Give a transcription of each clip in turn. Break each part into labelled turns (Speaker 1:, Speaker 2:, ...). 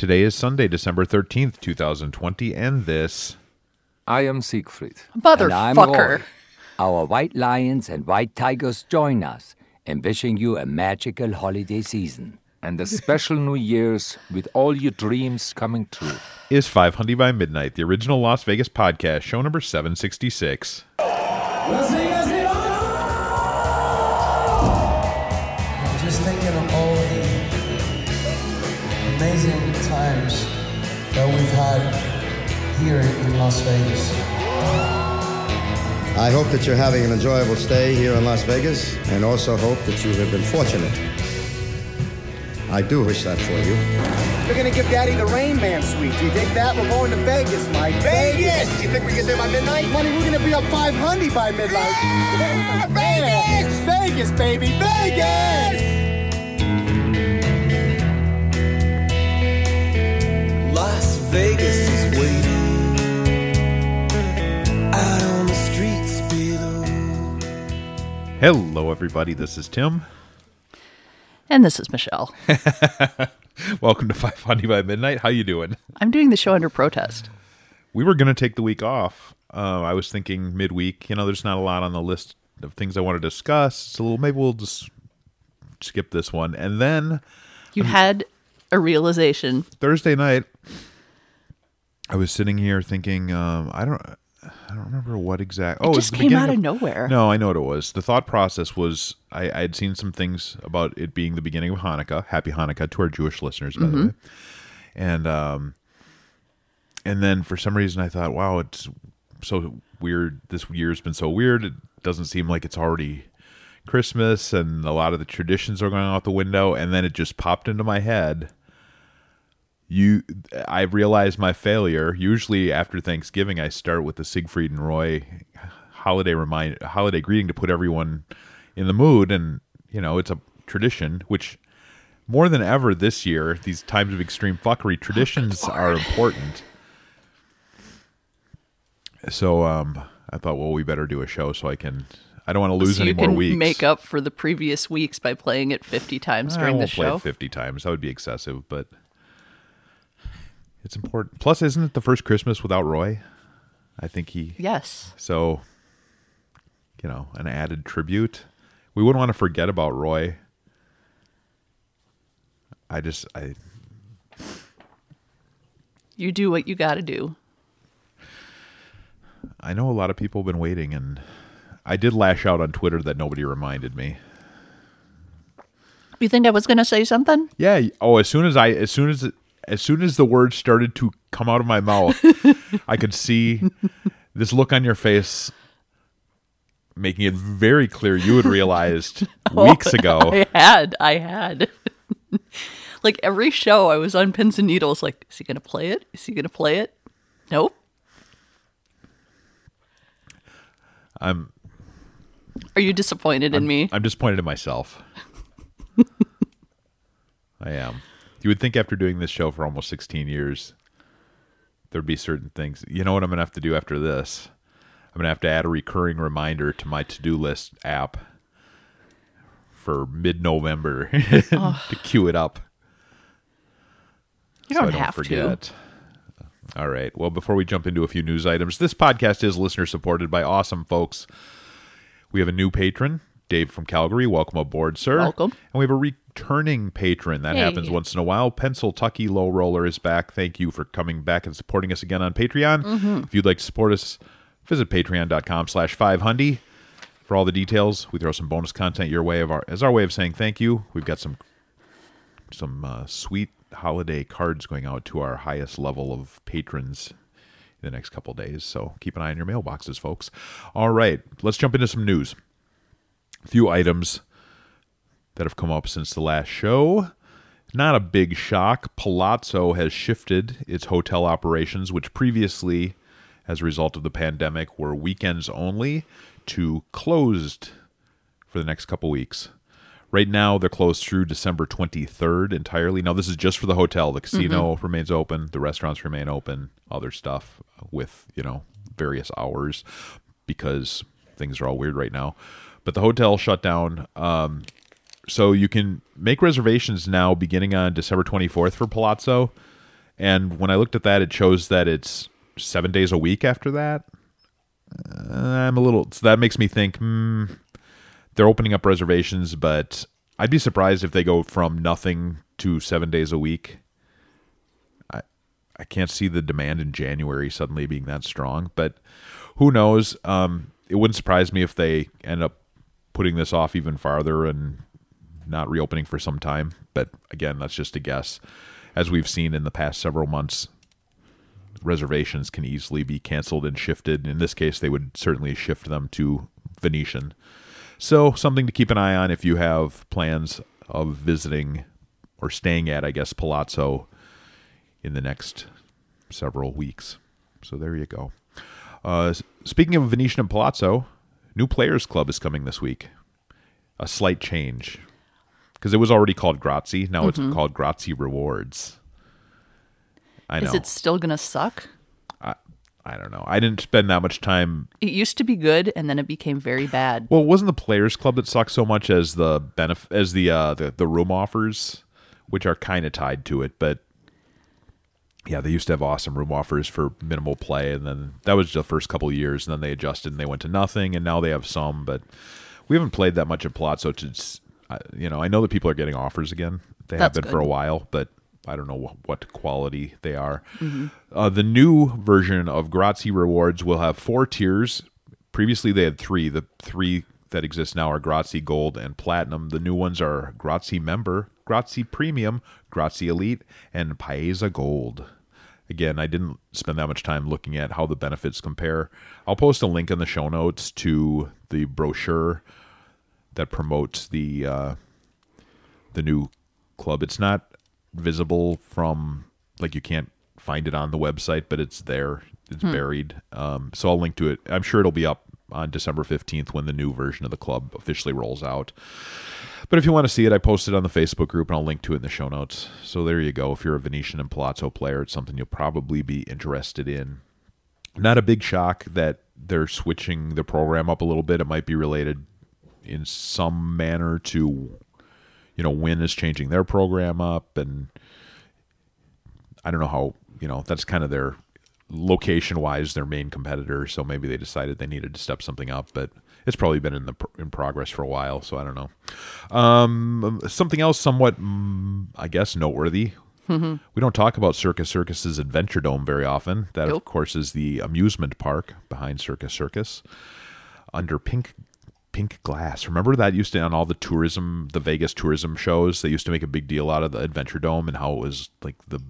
Speaker 1: Today is Sunday, December 13th, 2020, and this.
Speaker 2: I am Siegfried.
Speaker 3: Motherfucker.
Speaker 2: Our white lions and white tigers join us in wishing you a magical holiday season. And a special New Year's with all your dreams coming true.
Speaker 1: Is 500 by Midnight, the original Las Vegas podcast, show number 766.
Speaker 4: Just thinking of all the amazing times that we've had here in Las Vegas.
Speaker 5: I hope that you're having an enjoyable stay here in Las Vegas and also hope that you have been fortunate. I do wish that for you.
Speaker 6: We're gonna give Daddy the Rain Man suite. Do you think that? We're going to Vegas, Mike. Vegas! Do you think we get there by midnight? Money, we're gonna be up 500 by midnight. Vegas! Vegas, baby, Vegas!
Speaker 1: Hello, everybody. This is Tim.
Speaker 3: And this is Michelle.
Speaker 1: Welcome to 500 by Midnight. How you doing?
Speaker 3: I'm doing the show under protest.
Speaker 1: We were going to take the week off. Uh, I was thinking midweek. You know, there's not a lot on the list of things I want to discuss. So maybe we'll just skip this one. And then
Speaker 3: You had a realization.
Speaker 1: Thursday night, I was sitting here thinking, um, I don't, I don't remember what exact. Oh,
Speaker 3: It just came out of nowhere.
Speaker 1: No, I know what it was. The thought process was I, I had seen some things about it being the beginning of Hanukkah. Happy Hanukkah to our Jewish listeners, by
Speaker 3: Mm-hmm.
Speaker 1: the way. And um, and then for some reason I thought, wow, it's so weird. This year's been so weird. It doesn't seem like it's already Christmas, and a lot of the traditions are going out the window. And then it just popped into my head you I realized my failure. Usually after Thanksgiving I start with the Siegfried and Roy holiday remind holiday greeting to put everyone in the mood and you know, it's a tradition which more than ever this year, these times of extreme fuckery, traditions are important. So um I thought well we better do a show so I can I don't want to lose
Speaker 3: so
Speaker 1: any
Speaker 3: you
Speaker 1: more
Speaker 3: can make up for the previous weeks by playing it 50 times during the show.
Speaker 1: it 50 times. That would be excessive, but it's important. Plus, isn't it the first Christmas without Roy? I think he.
Speaker 3: Yes.
Speaker 1: So, you know, an added tribute. We wouldn't want to forget about Roy. I just, I,
Speaker 3: You do what you got to do.
Speaker 1: I know a lot of people have been waiting, and I did lash out on Twitter that nobody reminded me.
Speaker 3: You think I was going to say something?
Speaker 1: Yeah. Oh, as soon as I, as soon as, as soon as the words started to come out of my mouth, I could see this look on your face, making it very clear you had realized oh, weeks ago.
Speaker 3: I had. I had. like every show, I was on pins and needles. Like, is he going to play it? Is he going to play it? Nope.
Speaker 1: I'm,
Speaker 3: Are you disappointed in me?
Speaker 1: I'm disappointed in myself. I am. You would think after doing this show for almost 16 years, there'd be certain things. You know what I'm going to have to do after this? I'm going to have to add a recurring reminder to my to do list app for mid November to queue it up.
Speaker 3: you don't
Speaker 1: I don't
Speaker 3: have to.
Speaker 1: forget. All right. Well, before we jump into a few news items, this podcast is listener supported by awesome folks. We have a new patron, Dave from Calgary. Welcome aboard, sir.
Speaker 3: Welcome.
Speaker 1: And we have a returning patron. That
Speaker 3: Yay.
Speaker 1: happens once in a while. Pennsyltucky Low Roller is back. Thank you for coming back and supporting us again on Patreon.
Speaker 3: Mm-hmm.
Speaker 1: If you'd like to support us, visit patreon.com slash 500 for all the details. We throw some bonus content your way of our as our way of saying thank you. We've got some some uh, sweet holiday cards going out to our highest level of patrons in the next couple days. So keep an eye on your mailboxes, folks. All right, let's jump into some news. Few items that have come up since the last show. Not a big shock. Palazzo has shifted its hotel operations, which previously, as a result of the pandemic, were weekends only, to closed for the next couple weeks. Right now, they're closed through December 23rd entirely. Now, this is just for the hotel. The casino mm-hmm. remains open. The restaurants remain open. Other stuff with, you know, various hours because things are all weird right now. But the hotel shut down. Um, so you can make reservations now beginning on December 24th for Palazzo. And when I looked at that, it shows that it's seven days a week after that. Uh, I'm a little. So that makes me think hmm, they're opening up reservations, but I'd be surprised if they go from nothing to seven days a week. I I can't see the demand in January suddenly being that strong, but who knows? Um, it wouldn't surprise me if they end up putting this off even farther and not reopening for some time. But again, that's just a guess. As we've seen in the past several months, reservations can easily be canceled and shifted. In this case, they would certainly shift them to Venetian. So, something to keep an eye on if you have plans of visiting or staying at, I guess, Palazzo in the next several weeks. So, there you go. Uh, speaking of Venetian and Palazzo, new Players Club is coming this week. A slight change because it was already called Grazie. Now it's called Grazie Rewards. I know.
Speaker 3: Is it still gonna suck?
Speaker 1: I don't know. I didn't spend that much time.
Speaker 3: It used to be good, and then it became very bad.
Speaker 1: Well, it wasn't the Players Club that sucked so much as the benef- as the uh, the the room offers, which are kind of tied to it. But yeah, they used to have awesome room offers for minimal play, and then that was the first couple of years, and then they adjusted and they went to nothing, and now they have some. But we haven't played that much at Palazzo. To s- I- you know, I know that people are getting offers again. They have
Speaker 3: That's
Speaker 1: been for a while, but I don't know wh- what quality they are. Uh, the new version of Grazie Rewards will have four tiers. Previously, they had three. The three that exist now are Grazie Gold and Platinum. The new ones are Grazie Member, Grazie Premium, Grazie Elite, and Paiza Gold. Again, I didn't spend that much time looking at how the benefits compare. I'll post a link in the show notes to the brochure that promotes the uh, the new club. It's not visible from like you can't find it on the website, but it's there. It's buried. Um, so I'll link to it. I'm sure it'll be up on December 15th when the new version of the club officially rolls out. But if you want to see it, I posted on the Facebook group and I'll link to it in the show notes. So there you go. If you're a Venetian and Palazzo player, it's something you'll probably be interested in. Not a big shock that they're switching the program up a little bit. It might be related in some manner to you know Wynn is changing their program up and I don't know how you know that's kind of their location wise their main competitor so maybe they decided they needed to step something up but it's probably been in the in progress for a while so I don't know um something else somewhat mm, I guess noteworthy we don't talk about Circus Circus's Adventure Dome very often that of course is the amusement park behind Circus Circus under pink pink glass. Remember that used to on all the tourism, the Vegas tourism shows. They used to make a big deal out of the Adventure Dome and how it was like the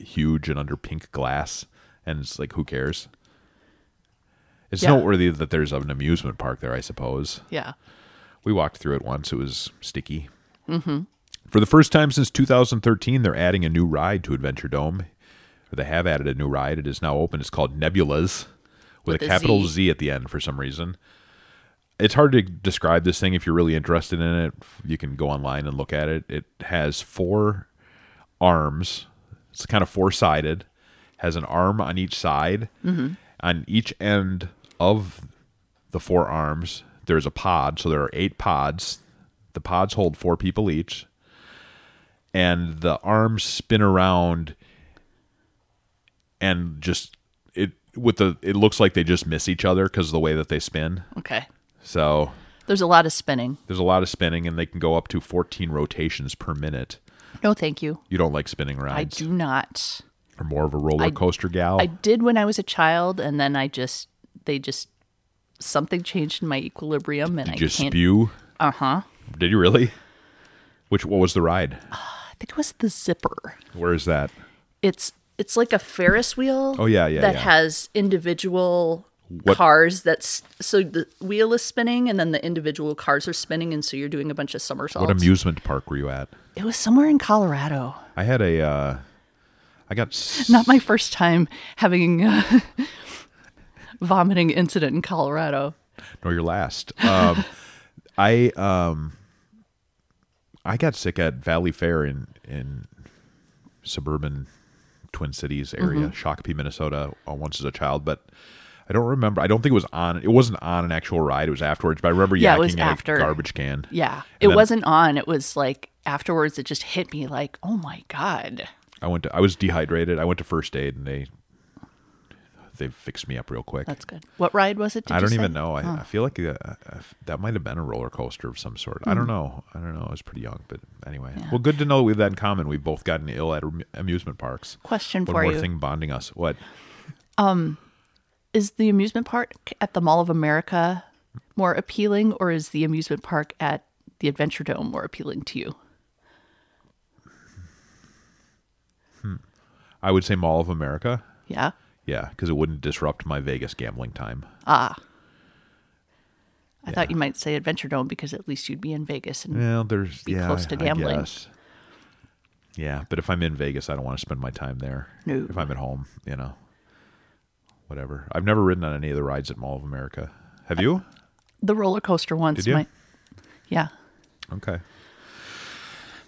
Speaker 1: huge and under pink glass. And it's like, who cares? It's
Speaker 3: Yeah.
Speaker 1: noteworthy that there's an amusement park there. I suppose
Speaker 3: Yeah.
Speaker 1: we walked through it once. It was sticky. Mm-hmm. For the first time since 2013, they're adding a new ride to Adventure Dome. Or they have added a new ride. It is now open. It's called NebulaZ with,
Speaker 3: With
Speaker 1: a
Speaker 3: a
Speaker 1: capital
Speaker 3: Z.
Speaker 1: Z at the end for some reason. It's hard to describe this thing if you're really interested in it. You can go online and look at it. It has four arms. It's kind of four sided. Has an arm on each side. On each end of the four arms, there's a pod. So there are eight pods. The pods hold four people each. And the arms spin around and just it with the it looks like they just miss each other because of the way that they spin.
Speaker 3: Okay.
Speaker 1: So
Speaker 3: There's a lot of spinning.
Speaker 1: there's a lot of spinning and they can go up to 14 rotations per minute.
Speaker 3: No, thank you.
Speaker 1: You don't like spinning rides.
Speaker 3: I do not.
Speaker 1: Or more of a roller
Speaker 3: I-
Speaker 1: coaster gal.
Speaker 3: I did when I was a child, and then I just they just something changed in my equilibrium, and
Speaker 1: Did
Speaker 3: I
Speaker 1: you
Speaker 3: can't.
Speaker 1: spew?
Speaker 3: Uh huh.
Speaker 1: Did you really? Which what was the ride?
Speaker 3: I think it was the zipper.
Speaker 1: Where is that?
Speaker 3: It's it's like a Ferris wheel.
Speaker 1: Oh, yeah, yeah,
Speaker 3: That
Speaker 1: yeah.
Speaker 3: has individual
Speaker 1: What-
Speaker 3: cars. That's so the wheel is spinning, and then the individual cars are spinning, and so you're doing a bunch of somersaults.
Speaker 1: What amusement park were you at?
Speaker 3: It was somewhere in Colorado.
Speaker 1: I had a uh I got s-
Speaker 3: Not my first time having a vomiting incident in Colorado.
Speaker 1: nor your last. Um, I um, I got sick at Valleyfair in in suburban Twin Cities area, Shakopee, Minnesota, uh, once as a child, but. I don't remember. I don't think it was on. It wasn't on an actual ride. It was afterwards. But I remember
Speaker 3: Yeah, it
Speaker 1: yakking
Speaker 3: was after.
Speaker 1: a garbage can.
Speaker 3: Yeah.
Speaker 1: And
Speaker 3: It wasn't on. It was like afterwards it just hit me like, "Oh my god.
Speaker 1: I went to I was dehydrated. I went to first aid and they they fixed me up real quick.
Speaker 3: That's good. What ride was it?
Speaker 1: I don't even know. I,
Speaker 3: Oh.
Speaker 1: I feel like uh, uh, that might have been a roller coaster of some sort.
Speaker 3: Hmm.
Speaker 1: I don't know. I don't know. I was pretty young, but anyway. Well, good to know we have that in common. We've both gotten ill at am- amusement parks.
Speaker 3: Question
Speaker 1: One
Speaker 3: for
Speaker 1: more
Speaker 3: you.
Speaker 1: thing bonding us. What?
Speaker 3: Is the amusement park at the Mall of America more appealing, or is the amusement park at the Adventure Dome more appealing to you?
Speaker 1: I would say Mall of America.
Speaker 3: Yeah.
Speaker 1: Yeah, because it wouldn't disrupt my Vegas gambling time.
Speaker 3: Ah. I thought you might say Adventure Dome because at least you'd be in Vegas and
Speaker 1: Well, there's
Speaker 3: Be
Speaker 1: yeah,
Speaker 3: close to
Speaker 1: I
Speaker 3: gambling.
Speaker 1: Yeah, but if I'm in Vegas, I don't want to spend my time there.
Speaker 3: No.
Speaker 1: If I'm at home, you know, whatever. I've never ridden on any of the rides at Mall of America. Have you?
Speaker 3: the roller coaster once
Speaker 1: Did you?
Speaker 3: might. Yeah.
Speaker 1: Okay.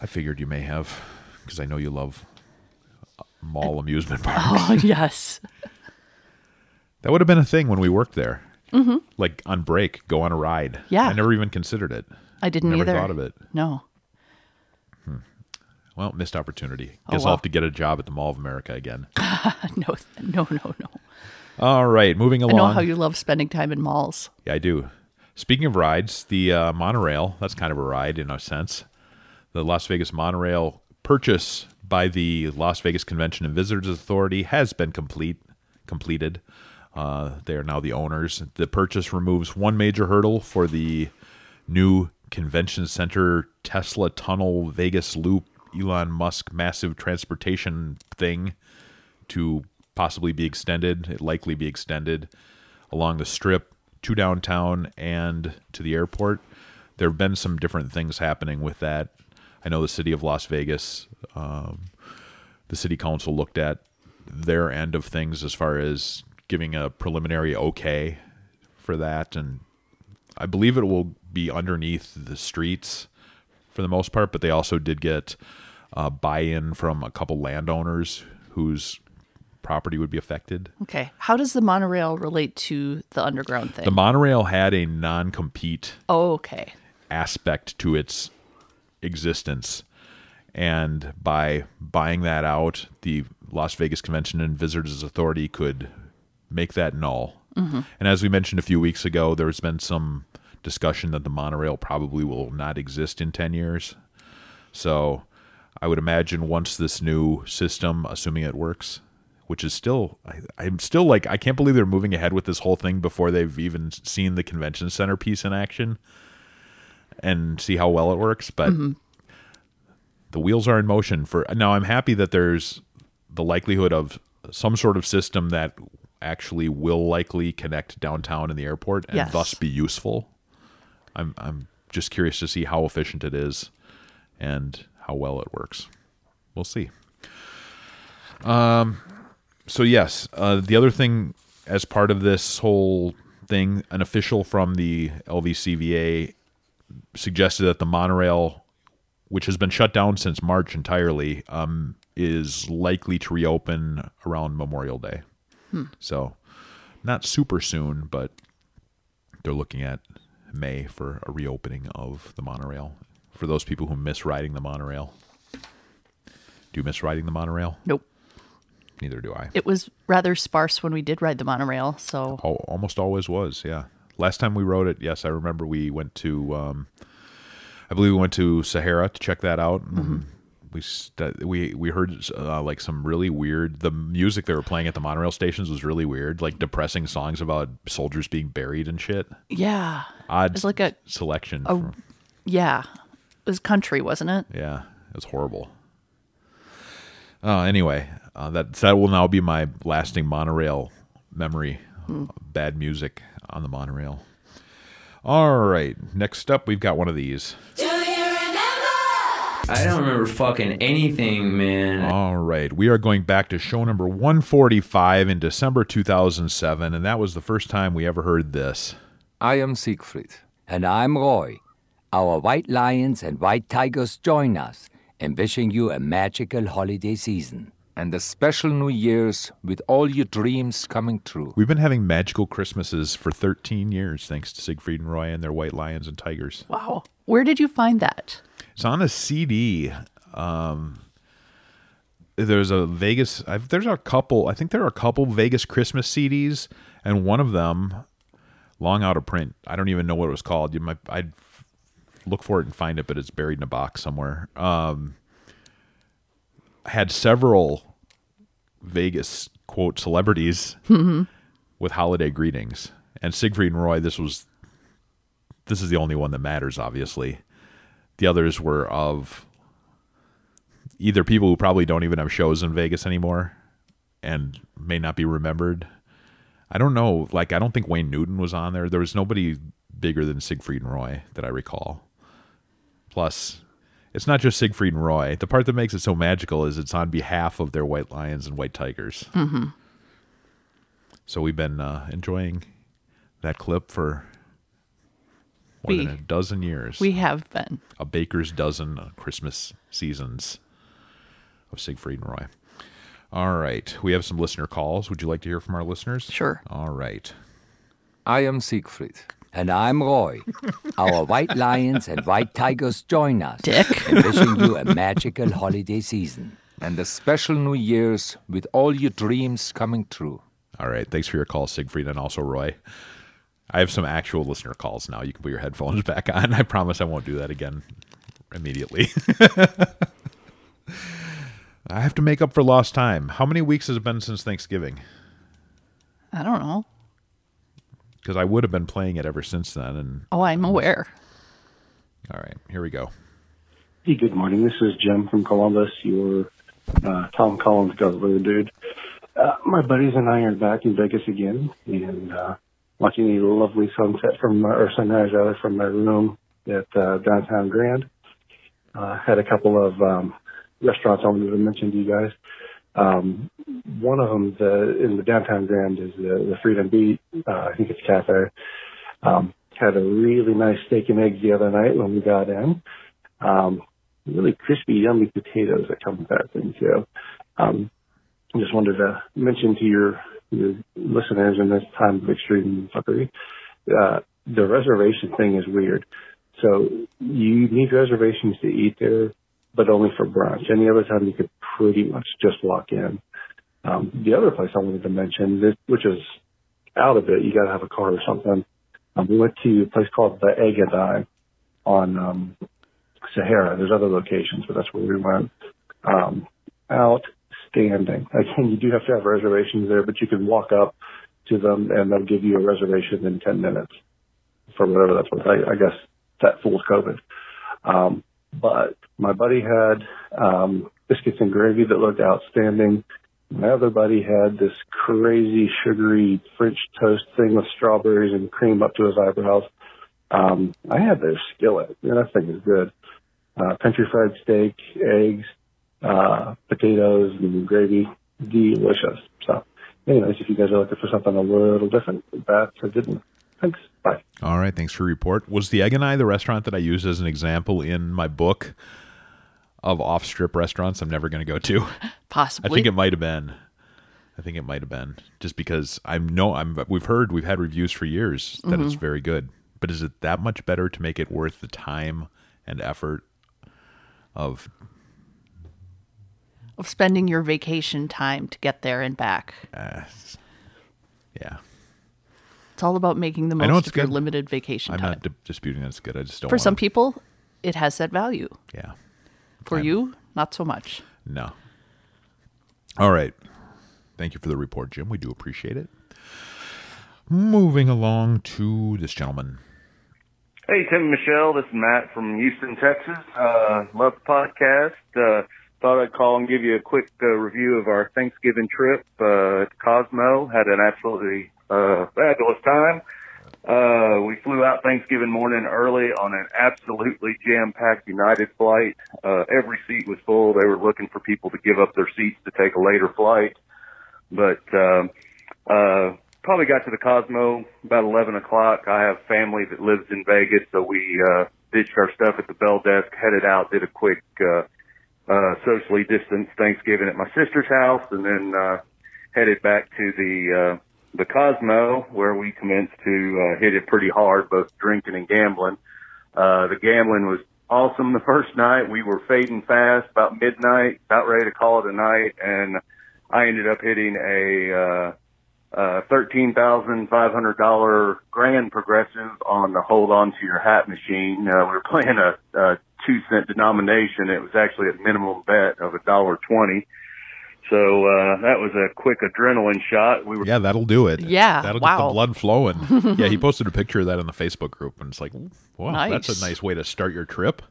Speaker 1: I figured you may have, because I know you love uh, mall amusement parks.
Speaker 3: Oh yes.
Speaker 1: That would have been a thing when we worked there. Mm-hmm. Like on break, go on a ride.
Speaker 3: Yeah.
Speaker 1: I never even considered it.
Speaker 3: I didn't
Speaker 1: Never
Speaker 3: either.
Speaker 1: thought of it.
Speaker 3: No.
Speaker 1: Well, missed opportunity.
Speaker 3: Oh,
Speaker 1: Guess
Speaker 3: well.
Speaker 1: I'll have to get a job at the Mall of America again.
Speaker 3: No. No. No. No.
Speaker 1: All right, moving along.
Speaker 3: I know how you love spending time in malls.
Speaker 1: Yeah, I do. Speaking of rides, the uh, monorail, that's kind of a ride in a sense. The Las Vegas monorail purchase by the Las Vegas Convention and Visitors Authority has been complete completed. Uh, they are now the owners. The purchase removes one major hurdle for the new convention center Tesla tunnel Vegas loop Elon Musk massive transportation thing to possibly be extended, it likely be extended along the strip to downtown and to the airport. There have been some different things happening with that. I know the city of Las Vegas, um, the city council looked at their end of things as far as giving a preliminary okay for that, and I believe it will be underneath the streets for the most part. But they also did get uh, buy-in from a couple landowners whose property would be affected.
Speaker 3: Okay. How does the monorail relate to the underground thing?
Speaker 1: The monorail had a non-compete
Speaker 3: oh, okay.
Speaker 1: aspect to its existence. And by buying that out, the Las Vegas Convention and Visitors Authority could make that null. Mm-hmm. And as we mentioned a few weeks ago, there's been some discussion that the monorail probably will not exist in 10 years. So I would imagine once this new system, assuming it works, which is still, I, I'm still like, I can't believe they're moving ahead with this whole thing before they've even seen the convention center piece in action and see how well it works. But mm-hmm. the wheels are in motion for now. I'm happy that there's the likelihood of some sort of system that actually will likely connect downtown and the airport and
Speaker 3: Yes.
Speaker 1: thus be useful. I'm I'm just curious to see how efficient it is and how well it works. We'll see. Um, so yes, uh, the other thing as part of this whole thing, an official from the LVCVA suggested that the monorail, which has been shut down since March entirely, um, is likely to reopen around Memorial Day. So, not super soon, but they're looking at May for a reopening of the monorail for those people who miss riding the monorail. Do you miss riding the monorail?
Speaker 3: Nope.
Speaker 1: Neither do I.
Speaker 3: It was rather sparse when we did ride the monorail, so
Speaker 1: Al almost always was, yeah. Last time we rode it, yes, I remember we went to, um, I believe we went to Sahara to check that out. and We st- we we heard uh, like some really weird. The music they were playing at the monorail stations was really weird, like depressing songs about soldiers being buried and shit.
Speaker 3: yeah.
Speaker 1: Odd
Speaker 3: It's like a
Speaker 1: selection. from,
Speaker 3: yeah. It was country, wasn't it?
Speaker 1: yeah, it was horrible. Uh, anyway, uh, that that will now be my lasting monorail memory. Bad music on the monorail. All right, next up we've got one of these.
Speaker 7: I don't remember fucking anything, man.
Speaker 1: All right, we are going back to show number 145 in December 2007, and that was the first time we ever heard this.
Speaker 2: I am Siegfried.
Speaker 8: And I'm Roy. Our white lions and white tigers join us in wishing you a magical holiday season.
Speaker 2: And a special New Year's with all your dreams coming true.
Speaker 1: We've been having magical Christmases for 13 years, thanks to Siegfried and Roy and their white lions and tigers.
Speaker 3: Wow. Where did you find that?
Speaker 1: It's on a CD. Um, there's a Vegas. I've, there's a couple. I think there are a couple Vegas Christmas CDs, and one of them, long out of print. I don't even know what it was called. You might. I'd look for it and find it, but it's buried in a box somewhere. Um, had several Vegas quote celebrities with holiday greetings, and Siegfried and Roy. This was. This is the only one that matters, obviously. The others were of either people who probably don't even have shows in Vegas anymore and may not be remembered. I don't know. Like, I don't think Wayne Newton was on there. There was nobody bigger than Siegfried and Roy that I recall. Plus, it's not just Siegfried and Roy. The part that makes it so magical is it's on behalf of their White Lions and White Tigers.
Speaker 3: Mm-hmm.
Speaker 1: So we've been uh, enjoying that clip for more
Speaker 3: We-
Speaker 1: than a dozen years.
Speaker 3: We have been.
Speaker 1: a baker's dozen Christmas seasons of Siegfried and Roy. All right, we have some listener calls. Would you like to hear from our listeners?
Speaker 3: Sure.
Speaker 1: All right.
Speaker 2: I am Siegfried.
Speaker 8: And I'm Roy. Our white lions and white tigers join us
Speaker 3: Dick.
Speaker 8: in wishing you a magical holiday season.
Speaker 2: And a special New Year's with all your dreams coming true.
Speaker 1: All right. Thanks for your call, Siegfried, and also Roy. I have some actual listener calls now. You can put your headphones back on. I promise I won't do that again immediately. I have to make up for lost time. How many weeks has it been since Thanksgiving?
Speaker 3: I don't know.
Speaker 1: Because I would have been playing it ever since then. And
Speaker 3: Oh, I'm aware.
Speaker 1: all right, here we go.
Speaker 9: Hey, good morning. This is Jim from Columbus, your uh, Tom Collins guzzler dude. Uh, my buddies and I are back in Vegas again and uh, watching a lovely sunset from, my, or sunrise rather, from my room at uh, downtown Grand. Uh, had a couple of um, restaurants I wanted to mention to you guys. Um, one of them the, in the downtown Grand is the, the Freedom Beat. Uh, I think it's cafe. Um, had a really nice steak and eggs the other night when we got in um, really crispy, yummy potatoes that come with that thing too. Um, just wanted to mention to your your listeners in this time of extreme fuckery, uh, the reservation thing is weird. So you need reservations to eat there, but only for brunch. Any other time you could pretty much just walk in. Um, the other place I wanted to mention, this, which is out of it, you got to have a car or something. Um, we went to a place called the Egg and I on um, Sahara. There's other locations, but that's where we went. Um, outstanding. Again, you do have to have reservations there, but you can walk up to them and they'll give you a reservation in 10 minutes for whatever that's worth. I, I guess that fools COVID. Um, but my buddy had um, biscuits and gravy that looked outstanding. My other buddy had this crazy sugary French toast thing with strawberries and cream up to his eyebrows. Um, I had their skillet. Man, that thing is good. Uh, country fried steak, eggs, uh, potatoes, and gravy. Delicious. So, anyways, if you guys are looking for something a little different, that's a good one. Thanks. Bye.
Speaker 1: All right, thanks for your report. Was the Egg and I the restaurant that I used as an example in my book of off strip restaurants I'm never going to go to?
Speaker 3: Possibly.
Speaker 1: I think it might have been. I think it might have been just because I'm no I'm we've heard we've had reviews for years that it's
Speaker 3: Mhm.
Speaker 1: very good. But is it that much better to make it worth the time and effort of
Speaker 3: of spending your vacation time to get there and back.
Speaker 1: uh, yeah.
Speaker 3: It's all about making the
Speaker 1: I know
Speaker 3: most
Speaker 1: it's
Speaker 3: of your limited vacation time.
Speaker 1: I'm
Speaker 3: time.
Speaker 1: not di- disputing that it's good. I just don't
Speaker 3: For
Speaker 1: want
Speaker 3: some people, it has that value.
Speaker 1: Yeah.
Speaker 3: For you, not so much.
Speaker 1: No. All right. Thank you for the report, Jim. We do appreciate it. Moving along to this gentleman.
Speaker 10: Hey, Tim and Michelle. This is Matt from Houston, Texas. Uh, love the podcast. Uh, thought I'd call and give you a quick uh, review of our Thanksgiving trip uh, at Cosmo. Had an absolutely uh, fabulous time. Uh, we flew out Thanksgiving morning early on an absolutely jam-packed United flight. Uh, every seat was full. They were looking for people to give up their seats to take a later flight. But, um, uh, probably got to the Cosmo about 11 o'clock. I have family that lives in Vegas, so we, uh, ditched our stuff at the bell desk, headed out, did a quick, uh, uh, socially distanced Thanksgiving at my sister's house, and then, uh, headed back to the, uh, the Cosmo, where we commenced to uh, hit it pretty hard, both drinking and gambling. Uh, the gambling was awesome the first night. We were fading fast about midnight, about ready to call it a night, and I ended up hitting a uh, uh, thirteen thousand five hundred dollar grand progressive on the hold on to your hat machine. Uh, we were playing a, a two cent denomination. It was actually a minimum bet of a dollar twenty. So uh, that was a quick adrenaline shot. We were
Speaker 1: Yeah, that'll do it.
Speaker 3: Yeah,
Speaker 1: that'll get
Speaker 3: wow.
Speaker 1: the blood flowing. yeah, he posted a picture of that in the Facebook group, and it's like, wow, that's a nice way to start your trip.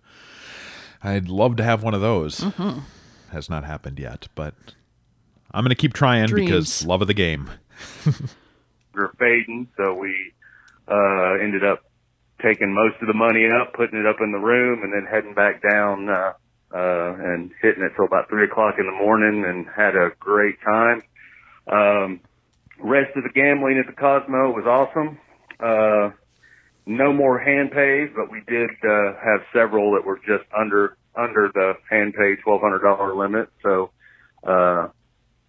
Speaker 1: I'd love to have one of those.
Speaker 3: Mhm.
Speaker 1: Has not happened yet, but I'm going to keep trying because love of the game.
Speaker 10: We're fading, so we uh, ended up taking most of the money up, putting it up in the room, and then heading back down uh, uh, and hitting it till about three o'clock in the morning, and had a great time. Um, rest of the gambling at the Cosmo was awesome. Uh, no more hand pays, but we did uh, have several that were just under under the hand pay twelve hundred dollar limit. So uh,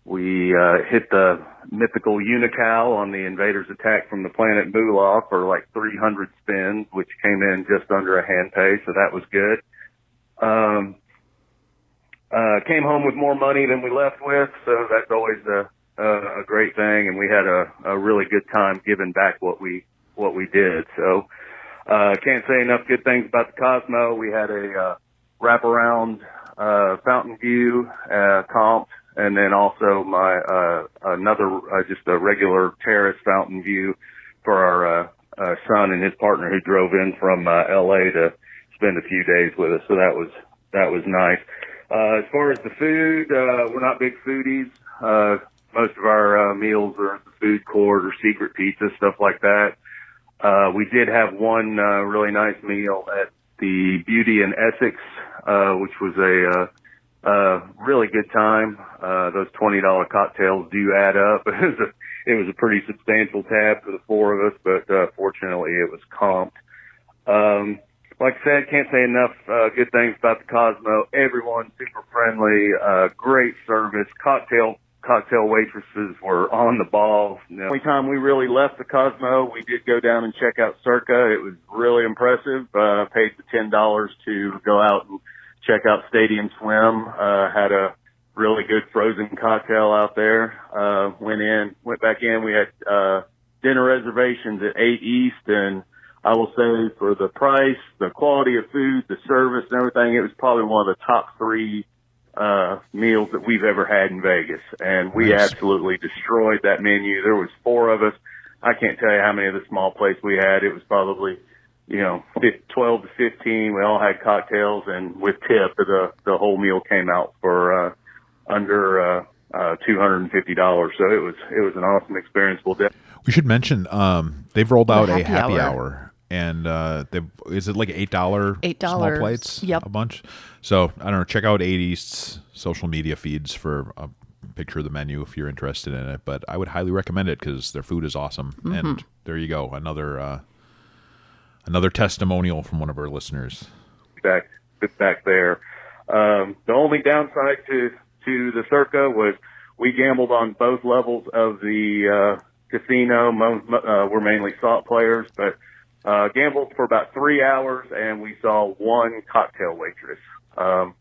Speaker 10: we uh, hit the mythical Unical on the Invaders Attack from the planet Moolah for like 300 spins, which came in just under a hand pay, so that was good. Um, uh, came home with more money than we left with, so that's always a, a, a great thing, and we had a, a really good time giving back what we what we did. So uh, can't say enough good things about the Cosmo. We had a uh, wraparound uh, Fountain View uh, comp, and then also my uh, another uh, just a regular terrace Fountain View for our uh, uh, son and his partner who drove in from uh, L.A. to spend a few days with us. So that was that was nice. Uh, as far as the food, uh, we're not big foodies. Uh, most of our uh, meals are at the food court or secret pizza, stuff like that. Uh, we did have one uh, really nice meal at the Beauty and Essex, uh, which was a uh, uh, really good time. Uh, those twenty dollar cocktails do add up. it was a it was a pretty substantial tab for the four of us, but uh, fortunately it was comped. Um, like I said, can't say enough uh, good things about the Cosmo. Everyone super friendly, uh, great service. Cocktail cocktail waitresses were on the ball. The only time we really left the Cosmo, we did go down and check out Circa. It was really impressive. Uh, paid the ten dollars to go out and check out Stadium Swim. Uh, had a really good frozen cocktail out there. Uh, went in, went back in. We had uh, dinner reservations at eight East and. I will say for the price, the quality of food, the service and everything, it was probably one of the top three, uh, meals that we've ever had in Vegas. And we
Speaker 1: Nice.
Speaker 10: absolutely destroyed that menu. There was four of us. I can't tell you how many of the small plates we had. It was probably, you know, 12 to 15. We all had cocktails and with tip, the, the whole meal came out for, uh, under, uh, uh, $250. So it was, it was an awesome experience. We'll de-
Speaker 1: We should mention um, they've rolled out
Speaker 3: happy
Speaker 1: a happy
Speaker 3: hour.
Speaker 1: hour, and uh, they is it like eight dollar
Speaker 3: $8.
Speaker 1: small plates?
Speaker 3: Yep.
Speaker 1: a bunch. So I don't know. Check out Eight East's social media feeds for a picture of the menu if you're interested in it. But I would highly recommend it because their food is awesome.
Speaker 3: Mhm.
Speaker 1: And there you go, another uh, another testimonial from one of our listeners.
Speaker 10: back back there. Um, the only downside to to the Circa was we gambled on both levels of the uh, casino. Mo- uh, we're mainly slot players, but uh, gambled for about three hours, and we saw one cocktail waitress. Um,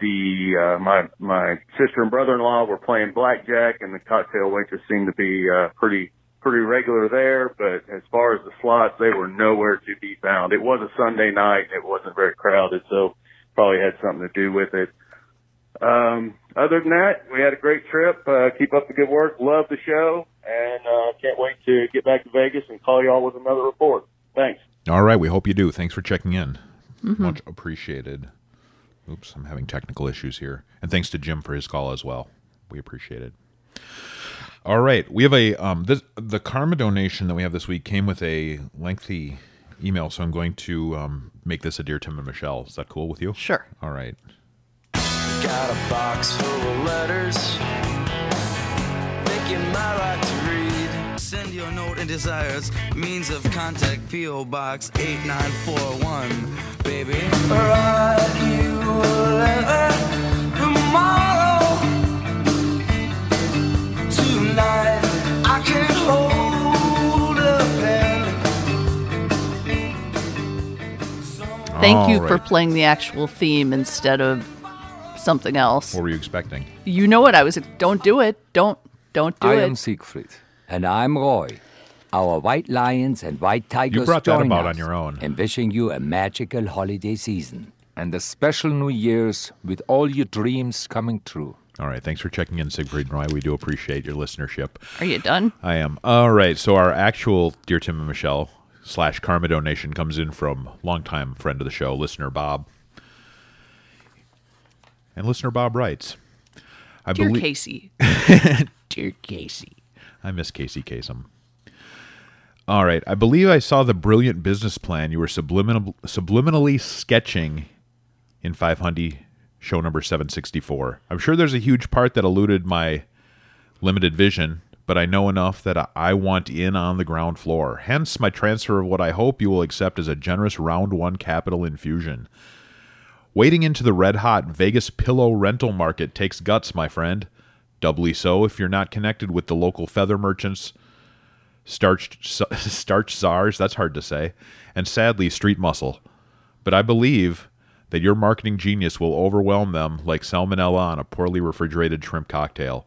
Speaker 10: the uh, my my sister and brother in law were playing blackjack, and the cocktail waitress seemed to be uh, pretty pretty regular there. But as far as the slots, they were nowhere to be found. It was a Sunday night; it wasn't very crowded, so probably had something to do with it. Um, other than that, we had a great trip. Uh, keep up the good work. Love the show, and uh, can't wait to get back to Vegas and call y'all with another report. Thanks.
Speaker 1: All right, we hope you do. Thanks for checking in.
Speaker 3: Mhm.
Speaker 1: Much appreciated. Oops, I'm having technical issues here. And thanks to Jim for his call as well. We appreciate it. All right, we have a um this the karma donation that we have this week came with a lengthy email, so I'm going to um make this a dear Tim and Michelle. Is that cool with you?
Speaker 3: Sure.
Speaker 1: All right.
Speaker 11: Got a box full of letters. Think you might like to read. Send your note and desires. Means of contact P.O. Box 8941. Baby. Write you a letter hold a pen.
Speaker 3: Thank you
Speaker 1: All
Speaker 3: for playing the actual theme instead of something else.
Speaker 1: What were you expecting?
Speaker 3: You know what I was. Don't do it. Don't. Don't do it.
Speaker 2: I
Speaker 3: it.
Speaker 2: am Siegfried. And I'm Roy. Our white lions and white tigers You
Speaker 1: brought that
Speaker 2: join
Speaker 1: about
Speaker 2: us
Speaker 1: on your own.
Speaker 2: And wishing you a magical holiday season and a special New Year's with all your dreams coming true.
Speaker 1: All right. Thanks for checking in, Siegfried and Roy. We do appreciate your listenership.
Speaker 3: Are you done?
Speaker 1: I am. All right. So our actual Dear Tim and Michelle slash Karma donation comes in from longtime friend of the show, listener Bob. And listener Bob writes, I
Speaker 3: Dear
Speaker 1: believe
Speaker 3: Casey.
Speaker 1: Dear Casey. I miss Casey Kasem. All right. I believe I saw the brilliant business plan you were subliminal, subliminally sketching in 500 show number 764. I'm sure there's a huge part that eluded my limited vision, but I know enough that I- want in on the ground floor. Hence my transfer of what I hope you will accept as a generous round one capital infusion. Wading into the red hot Vegas pillow rental market takes guts, my friend. Doubly so if you're not connected with the local feather merchants, starched, starch czars, that's hard to say, and sadly street muscle. But I believe that your marketing genius will overwhelm them like salmonella on a poorly refrigerated shrimp cocktail.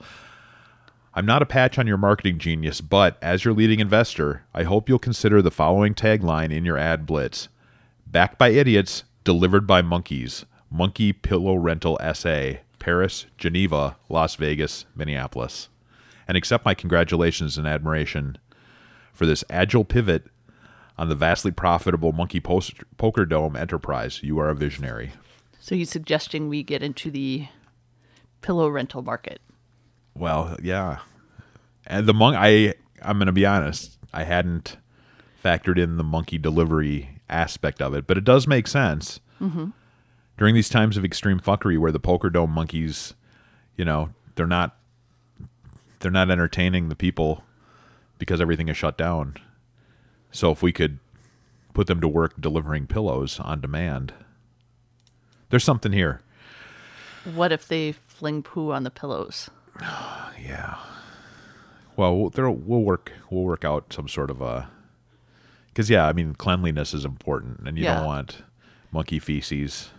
Speaker 1: I'm not a patch on your marketing genius, but as your leading investor, I hope you'll consider the following tagline in your ad blitz. Backed by idiots, delivered by monkeys. Monkey Pillow Rental SA. Paris, Geneva, Las Vegas, Minneapolis. And accept my congratulations and admiration for this agile pivot on the vastly profitable Monkey Post- Poker Dome enterprise. You are a visionary.
Speaker 3: So he's suggesting we get into the pillow rental market.
Speaker 1: Well, yeah. And the monk I I'm going to be honest, I hadn't factored in the monkey delivery aspect of it, but it does make sense.
Speaker 3: Mhm.
Speaker 1: During these times of extreme fuckery where the poker dome monkeys, you know, they're not they're not entertaining the people because everything is shut down. So if we could put them to work delivering pillows on demand, there's something here.
Speaker 3: What if they fling poo on the pillows?
Speaker 1: yeah. Well, there we'll work we'll work out some sort of a because yeah, I mean cleanliness is important, and you
Speaker 3: Yeah.
Speaker 1: don't want monkey feces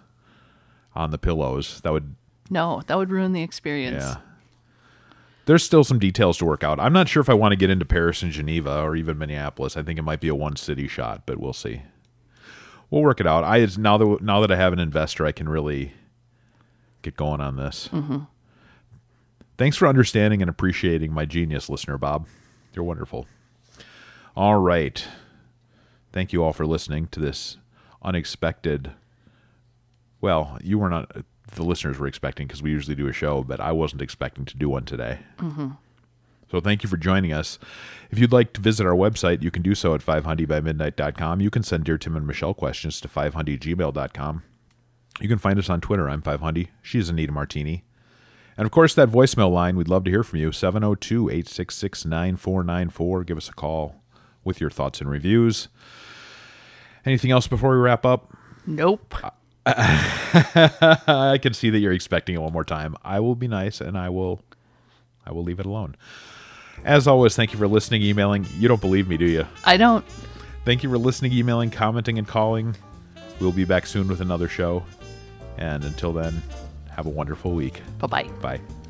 Speaker 1: on the pillows. That would
Speaker 3: No, that would ruin the experience.
Speaker 1: yeah. There's still some details to work out. I'm not sure if I want to get into Paris and Geneva or even Minneapolis. I think it might be a one city shot, but we'll see. We'll work it out. I now that now that I have an investor, I can really get going on this.
Speaker 3: Mhm.
Speaker 1: Thanks for understanding and appreciating my genius, listener Bob. You're wonderful. All right. Thank you all for listening to this unexpected. Well, you were not, the listeners were expecting because we usually do a show, but I wasn't expecting to do one today.
Speaker 3: Mhm.
Speaker 1: So thank you for joining us. If you'd like to visit our website, you can do so at 500bymidnight.com. You can send Dear Tim and Michelle questions to 500gmail.com. You can find us on Twitter. I'm 500. She's Anita Martini. And of course, that voicemail line, we'd love to hear from you 702 866 9494. Give us a call with your thoughts and reviews. Anything else before we wrap up?
Speaker 3: Nope.
Speaker 1: I can see that you're expecting it one more time. I will be nice and I will I will leave it alone. As always, thank you for listening, emailing. You don't believe me, do you?
Speaker 3: I don't.
Speaker 1: Thank you for listening, emailing, commenting, and calling. We'll be back soon with another show. And until then, have a wonderful week.
Speaker 3: Bye-bye.
Speaker 1: Bye.